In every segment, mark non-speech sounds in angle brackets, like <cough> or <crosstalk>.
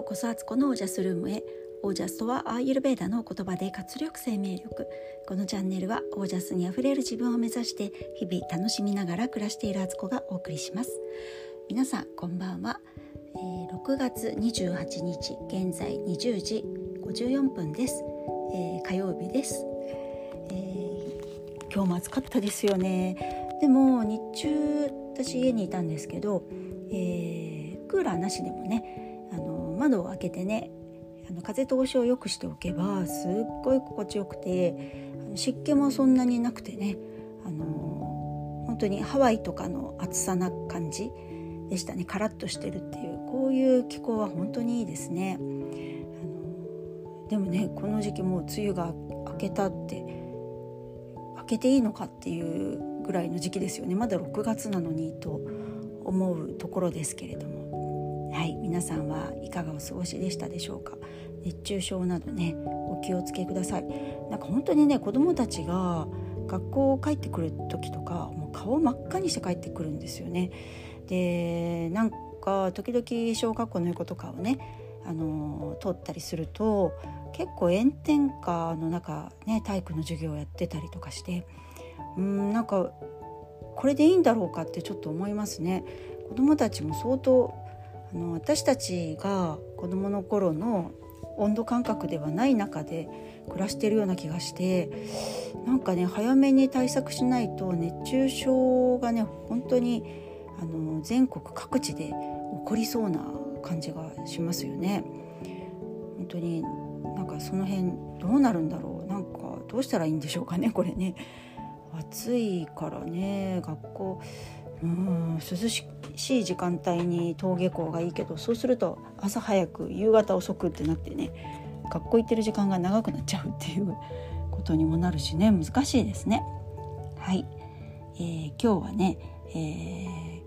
ようこそアツコのオージャスルームへオージャスとはアーユルベーダの言葉で活力生命力。このチャンネルはオージャスにあふれる自分を目指して日々楽しみながら暮らしているアツコがお送りします。皆さんこんばんは、えー、6月28日現在20時54分です、えー、火曜日です、えー、今日も暑かったですよね。でも日中私家にいたんですけど、えー、クーラーなしでもね窓を開けてねあの風通しを良くしておけばすっごい心地よくて湿気もそんなになくてねあの本当にハワイとかの暑さな感じでしたね。カラッとしてるっていうこういう気候は本当にいいですね。あのでもねこの時期もう梅雨が明けたって明けていいのかっていうぐらいの時期ですよね。まだ6月なのにと思うところですけれども。はい皆さんはいかがお過ごしでしたでしょうか？熱中症などねお気をつけください。なんか本当にね子どもたちが学校帰ってくる時とかもう顔真っ赤にして帰ってくるんですよね。でなんか時々小学校の横とかをねあの通ったりすると結構炎天下の中ね体育の授業をやってたりとかしてうんなんかこれでいいんだろうかってちょっと思いますね。子どもたちも相当あの私たちが子どもの頃の温度感覚ではない中で暮らしてるような気がしてなんかね早めに対策しないと熱中症がね本当にあの全国各地で起こりそうな感じがしますよね。本当になんかその辺どうなるんだろうなんかどうしたらいいんでしょうかねこれね。暑いからね学校うん涼しい時間帯に登下校がいいけどそうすると朝早く夕方遅くってなってね学校行ってる時間が長くなっちゃうっていうことにもなるしね難しいですね。はい、えー、今日はね、え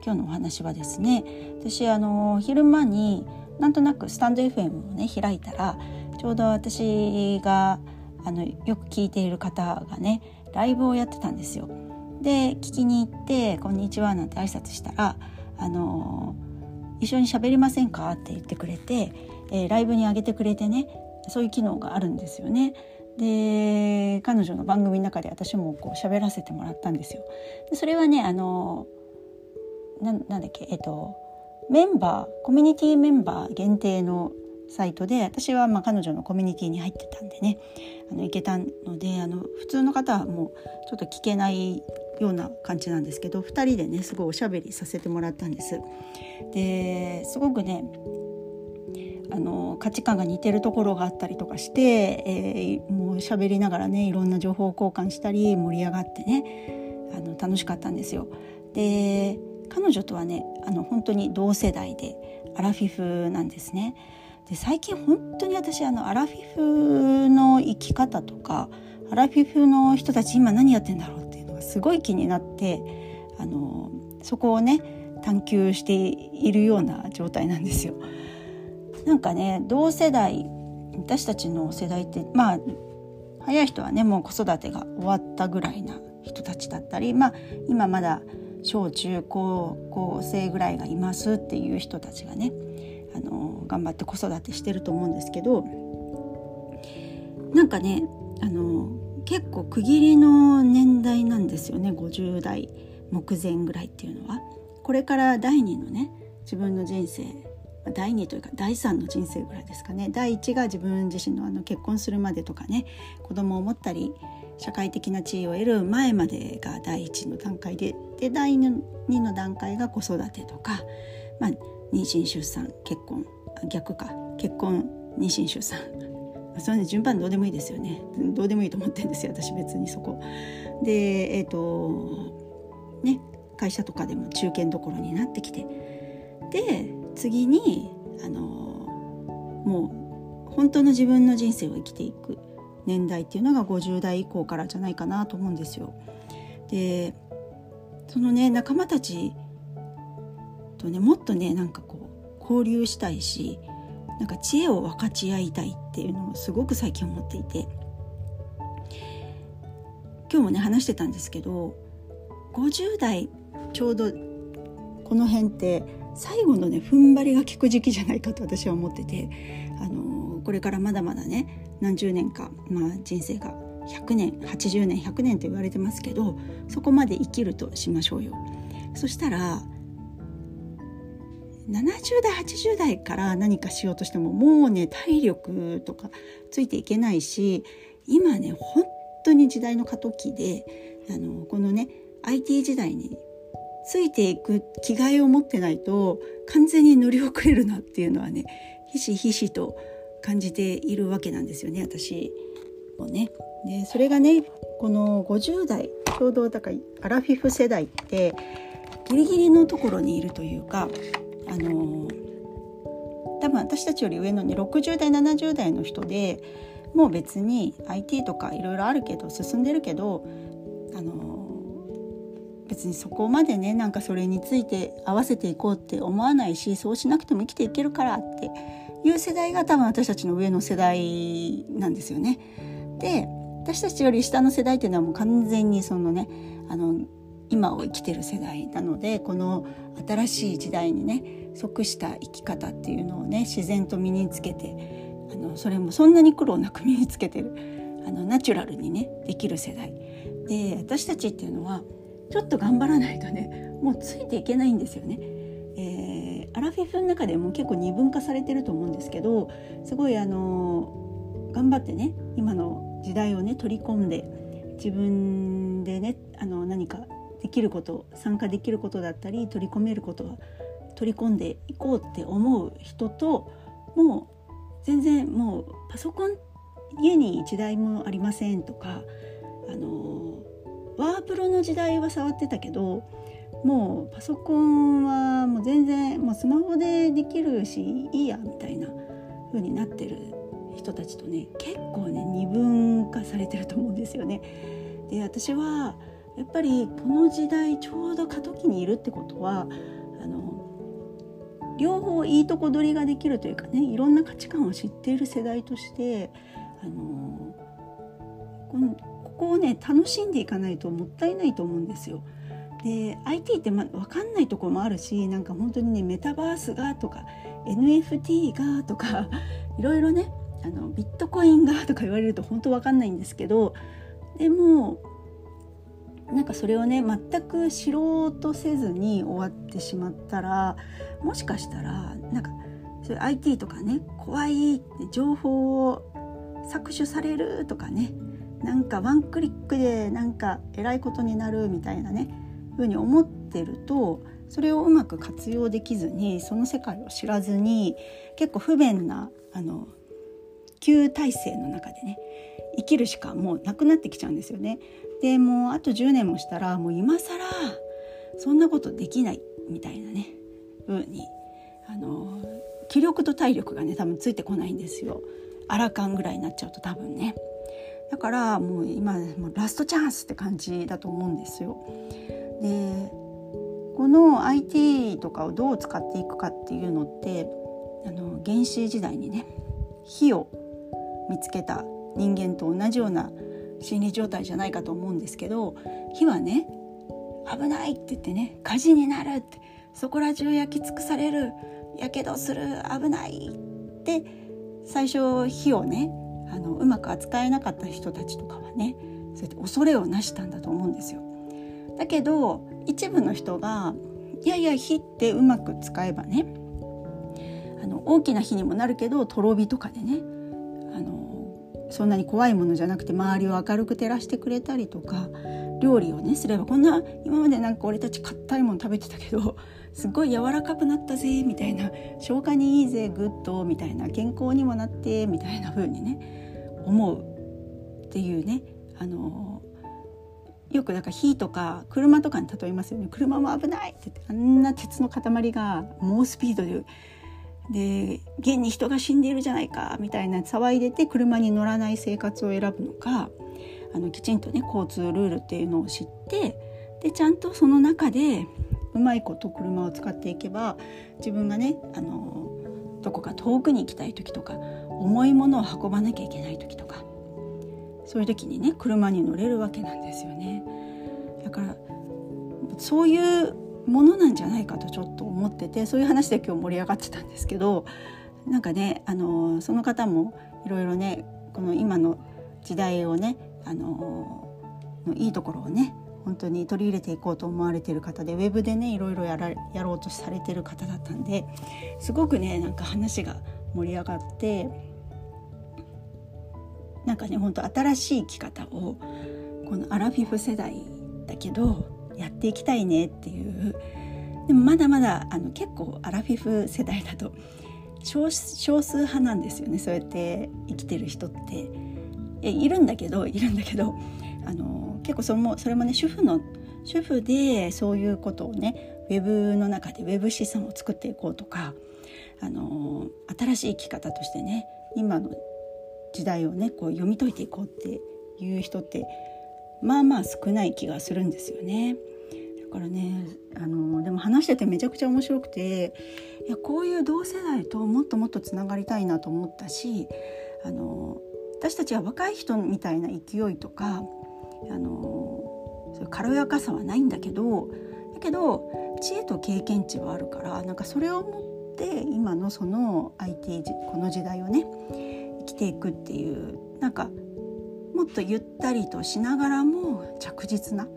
ー、今日のお話はですね私あの昼間になんとなくスタンド FM をね開いたらちょうど私があのよく聞いている方がねライブをやってたんですよ。で聞きに行って「こんにちは」なんて挨拶したら「あの一緒に喋りませんか?」って言ってくれて、えー、ライブに上げてくれてねそういう機能があるんですよね。で彼女の番組の中で私もこう喋らせてもらったんですよ。でそれはねあのななんだっけえっとメンバーコミュニティメンバー限定のサイトで私はまあ彼女のコミュニティに入ってたんでねあの行けたのであの普通の方はもうちょっと聞けないような感じなんですけど2人でねすごいおしゃべりさせてもらったんです。ですごくねあの価値観が似てるところがあったりとかして、えー、もう喋りながらねいろんな情報交換したり盛り上がってねあの楽しかったんですよ。で彼女とはねあの本当に同世代でアラフィフなんですね。で最近本当に私あのアラフィフの生き方とかアラフィフの人たち今何やってんだろうってがすごい気になってあのそこをね探求しているような状態なんですよ。なんかね同世代私たちの世代ってまあ早い人はねもう子育てが終わったぐらいな人たちだったりまあ今まだ小中高校生ぐらいがいますっていう人たちがねあの頑張って子育てしてると思うんですけどなんかねあの結構区切りの年代なんですよね。50代目前ぐらいっていうのは。これから第二のね自分の人生第2というか第3の人生ぐらいですかね。第1が自分自身のあの結婚するまでとかね子供を持ったり社会的な地位を得る前までが第1の段階でで第2の段階が子育てとか、まあ、妊娠出産結婚逆か。結婚妊娠出産。それね順番どうでもいいですよね。どうでもいいと思ってるんですよ私別にそこ。でえっ、ー、とね会社とかでも中堅どころになってきて。で次にあのもう本当の自分の人生を生きていく年代っていうのが50代以降からじゃないかなと思うんですよ。でそのね仲間たちとねもっとねなんかこう交流したいしなんか知恵を分かち合いたいっていうのをすごく最近思っていて今日もね話してたんですけど50代ちょうどこの辺って最後のね踏ん張りが効く時期じゃないかと私は思ってて、あのこれからまだまだね何十年か、まあ、人生が100年80年100年と言われてますけどそこまで生きるとしましょうよ。そしたら70代80代から何かしようとしてももうね体力とかついていけないし今ね本当に時代の過渡期であのこのね IT 時代についていく気概を持ってないと完全に乗り遅れるなっていうのはねひしひしと感じているわけなんですよね私もね。でそれがねこの50代ちょうどだからアラフィフ世代ってギリギリのところにいるというかあの多分私たちより上のに60代70代の人でもう別に IT とかいろいろあるけど進んでるけどあの別にそこまでねなんかそれについて合わせていこうって思わないしそうしなくても生きていけるからっていう世代が多分私たちの上の世代なんですよね。で私たちより下の世代っていうのはもう完全にそのねあの今を生きてる世代なのでこの新しい時代にね即した生き方っていうのをね自然と身につけてあのそれもそんなに苦労なく身につけてるあのナチュラルにねできる世代で私たちっていうのはちょっと頑張らないとねもうついていけないんですよね。えー、アラフィフの中でも結構二分化されてると思うんですけどすごいあの頑張ってね今の時代をね取り込んで自分でねあの何かできること参加できることだったり取り込めることは取り込んでいこうって思う人ともう全然もうパソコン家に1台もありませんとかあのワープロの時代は触ってたけどもうパソコンはもう全然もうスマホでできるしいいやみたいな風になってる人たちとね結構ね二分化されてると思うんですよね。で私はやっぱりこの時代ちょうど過渡期にいるってことは両方いいとこ取りができるというかねいろんな価値観を知っている世代としてあのこのここをね楽しんでいかないともったいないと思うんですよ。で IT って、ま、分かんないところもあるしなんか本当にねメタバースがとか NFT がとか <laughs> いろいろねあのビットコインがとか言われると本当分かんないんですけどでもなんかそれをね全く知ろうとせずに終わってしまったらもしかしたらなんかそういう IT とかね怖いって情報を搾取されるとかねなんかワンクリックでなんかえらいことになるみたいなねふうに思ってるとそれをうまく活用できずにその世界を知らずに結構不便なあの旧体制の中でね生きるしかもうなくなってきちゃうんですよね。でもうあと10年もしたらもう今更そんなことできないみたいなね風にあの気力と体力がね多分ついてこないんですよ。アラカンぐらいになっちゃうと多分ね。だからもう今もうラストチャンスって感じだと思うんですよ。でこの IT とかをどう使っていくかっていうのってあの原始時代にね火を見つけた人間と同じような心理状態じゃないかと思うんですけど火はね危ないって言ってね火事になるってそこら中焼き尽くされるやけどする危ないって最初火をねあのうまく扱えなかった人たちとかはねそうやって恐れをなしたんだと思うんですよ。だけど一部の人がいやいや火ってうまく使えばねあの大きな火にもなるけどとろ火とかでねあのそんなに怖いものじゃなくて周りを明るく照らしてくれたりとか料理をねすればこんな今までなんか俺たち硬いもの食べてたけどすっごい柔らかくなったぜみたいな消化にいいぜグッドみたいな健康にもなってみたいな風にね思うっていうねあのよくだか火とか車とかに例えますよね。車も危ないって言ってあんな鉄の塊が猛スピードでで現に人が死んでいるじゃないかみたいな騒いでて車に乗らない生活を選ぶのかあのきちんとね交通ルールっていうのを知ってでちゃんとその中でうまいこと車を使っていけば自分がねあのどこか遠くに行きたい時とか重いものを運ばなきゃいけない時とかそういう時にね車に乗れるわけなんですよね。だからそういうものなんじゃないかとちょっと思っててそういう話で今日盛り上がってたんですけどなんかねあのその方もいろいろねこの今の時代をねあののいいところをね本当に取り入れていこうと思われてる方でウェブでねいろいろやらやろうとされてる方だったんですごくねなんか話が盛り上がってなんかね本当新しい生き方をこのアラフィフ世代だけどやっていきたいねっていう。でもまだまだあの結構アラフィフ世代だと少数派なんですよね。そうやって生きてる人って。いるんだけどいるんだけどあの結構それもそれもね主婦の主婦でそういうことをねウェブの中でウェブ資産を作っていこうとかあの新しい生き方としてね今の時代をねこう読み解いていこうっていう人ってまあまあ少ない気がするんですよね。からねあのでも話しててめちゃくちゃ面白くていやこういう同世代ともっともっとつながりたいなと思ったしあの私たちは若い人みたいな勢いとかあのそ軽やかさはないんだけどだけど知恵と経験値はあるからなんかそれを持って今のその IT この時代をね生きていくっていうなんかもっとゆったりとしながらも着実な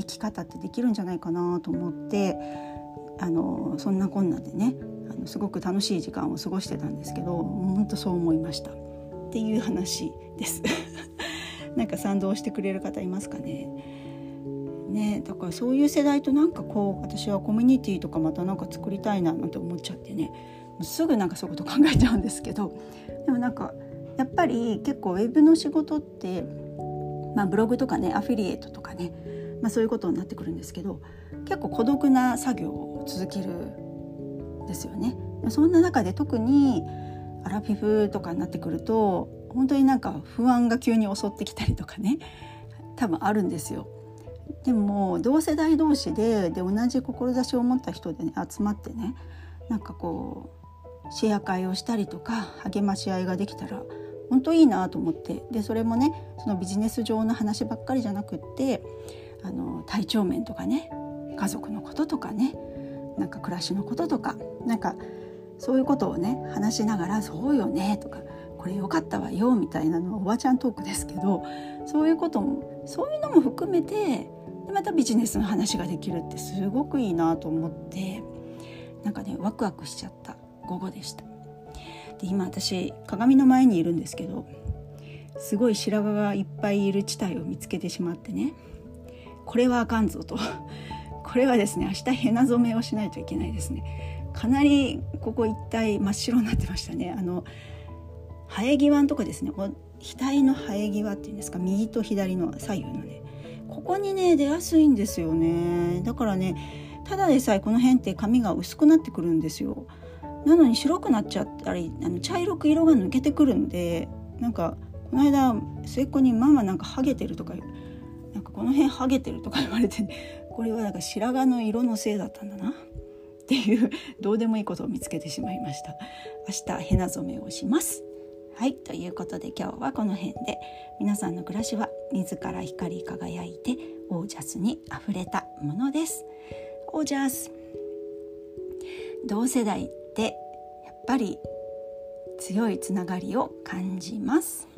生き方ってできるんじゃないかなと思ってあのそんなこんなでねあのすごく楽しい時間を過ごしてたんですけど本当そう思いました。っていう話です。<laughs> なんか賛同してくれる方いますかね？ねだからそういう世代となんかこう私はコミュニティとかまたなんか作りたいななんて思っちゃってねすぐなんかそういうこと考えちゃうんですけどでもなんかやっぱり結構ウェブの仕事って、まあ、ブログとかねアフィリエイトとかね、まあ、そういうことになってくるんですけど結構孤独な作業を続けるんですよね。そんな中で特にアラフィフとかになってくると本当になんか不安が急に襲ってきたりとかね多分あるんですよ。でも同世代同士でで同じ志を持った人で、ね、集まってねなんかこうシェア会をしたりとか励まし合いができたら本当いいなと思ってでそれもねそのビジネス上の話ばっかりじゃなくってあの体調面とかね家族のこととかねなんか暮らしのこととかなんかそういうことをね話しながら「そうよね」とか「これ良かったわよ」みたいなのはおばちゃんトークですけどそういうこともそういうのも含めてでまたビジネスの話ができるってすごくいいなと思ってなんかねワクワクしちゃった午後でした。で今私鏡の前にいるんですけどすごい白髪がいっぱいいる地帯を見つけてしまってねこれはあかんぞと。<laughs> これはですね明日ヘナ染めをしないといけないですね。かなりここ一帯真っ白になってましたね。あの生え際のとこですね。額の生え際っていうんですか。右と左の左右のね。ここにね出やすいんですよね。だからねただでさえこの辺って髪が薄くなってくるんですよ。なのに白くなっちゃったりあの茶色く色が抜けてくるんでなんかこの間末っ子に「ママなんかハゲてる」とかなんかこの辺ハゲてるとか言われて、<laughs> これはなんか白髪の色のせいだったんだな。っていうどうでもいいことを見つけてしまいました。明日ヘナ染めをします。はいということで今日はこの辺で。皆さんの暮らしは自ら光り輝いてオージャスにあふれたものです。オージャス。同世代ってやっぱり強いつながりを感じます。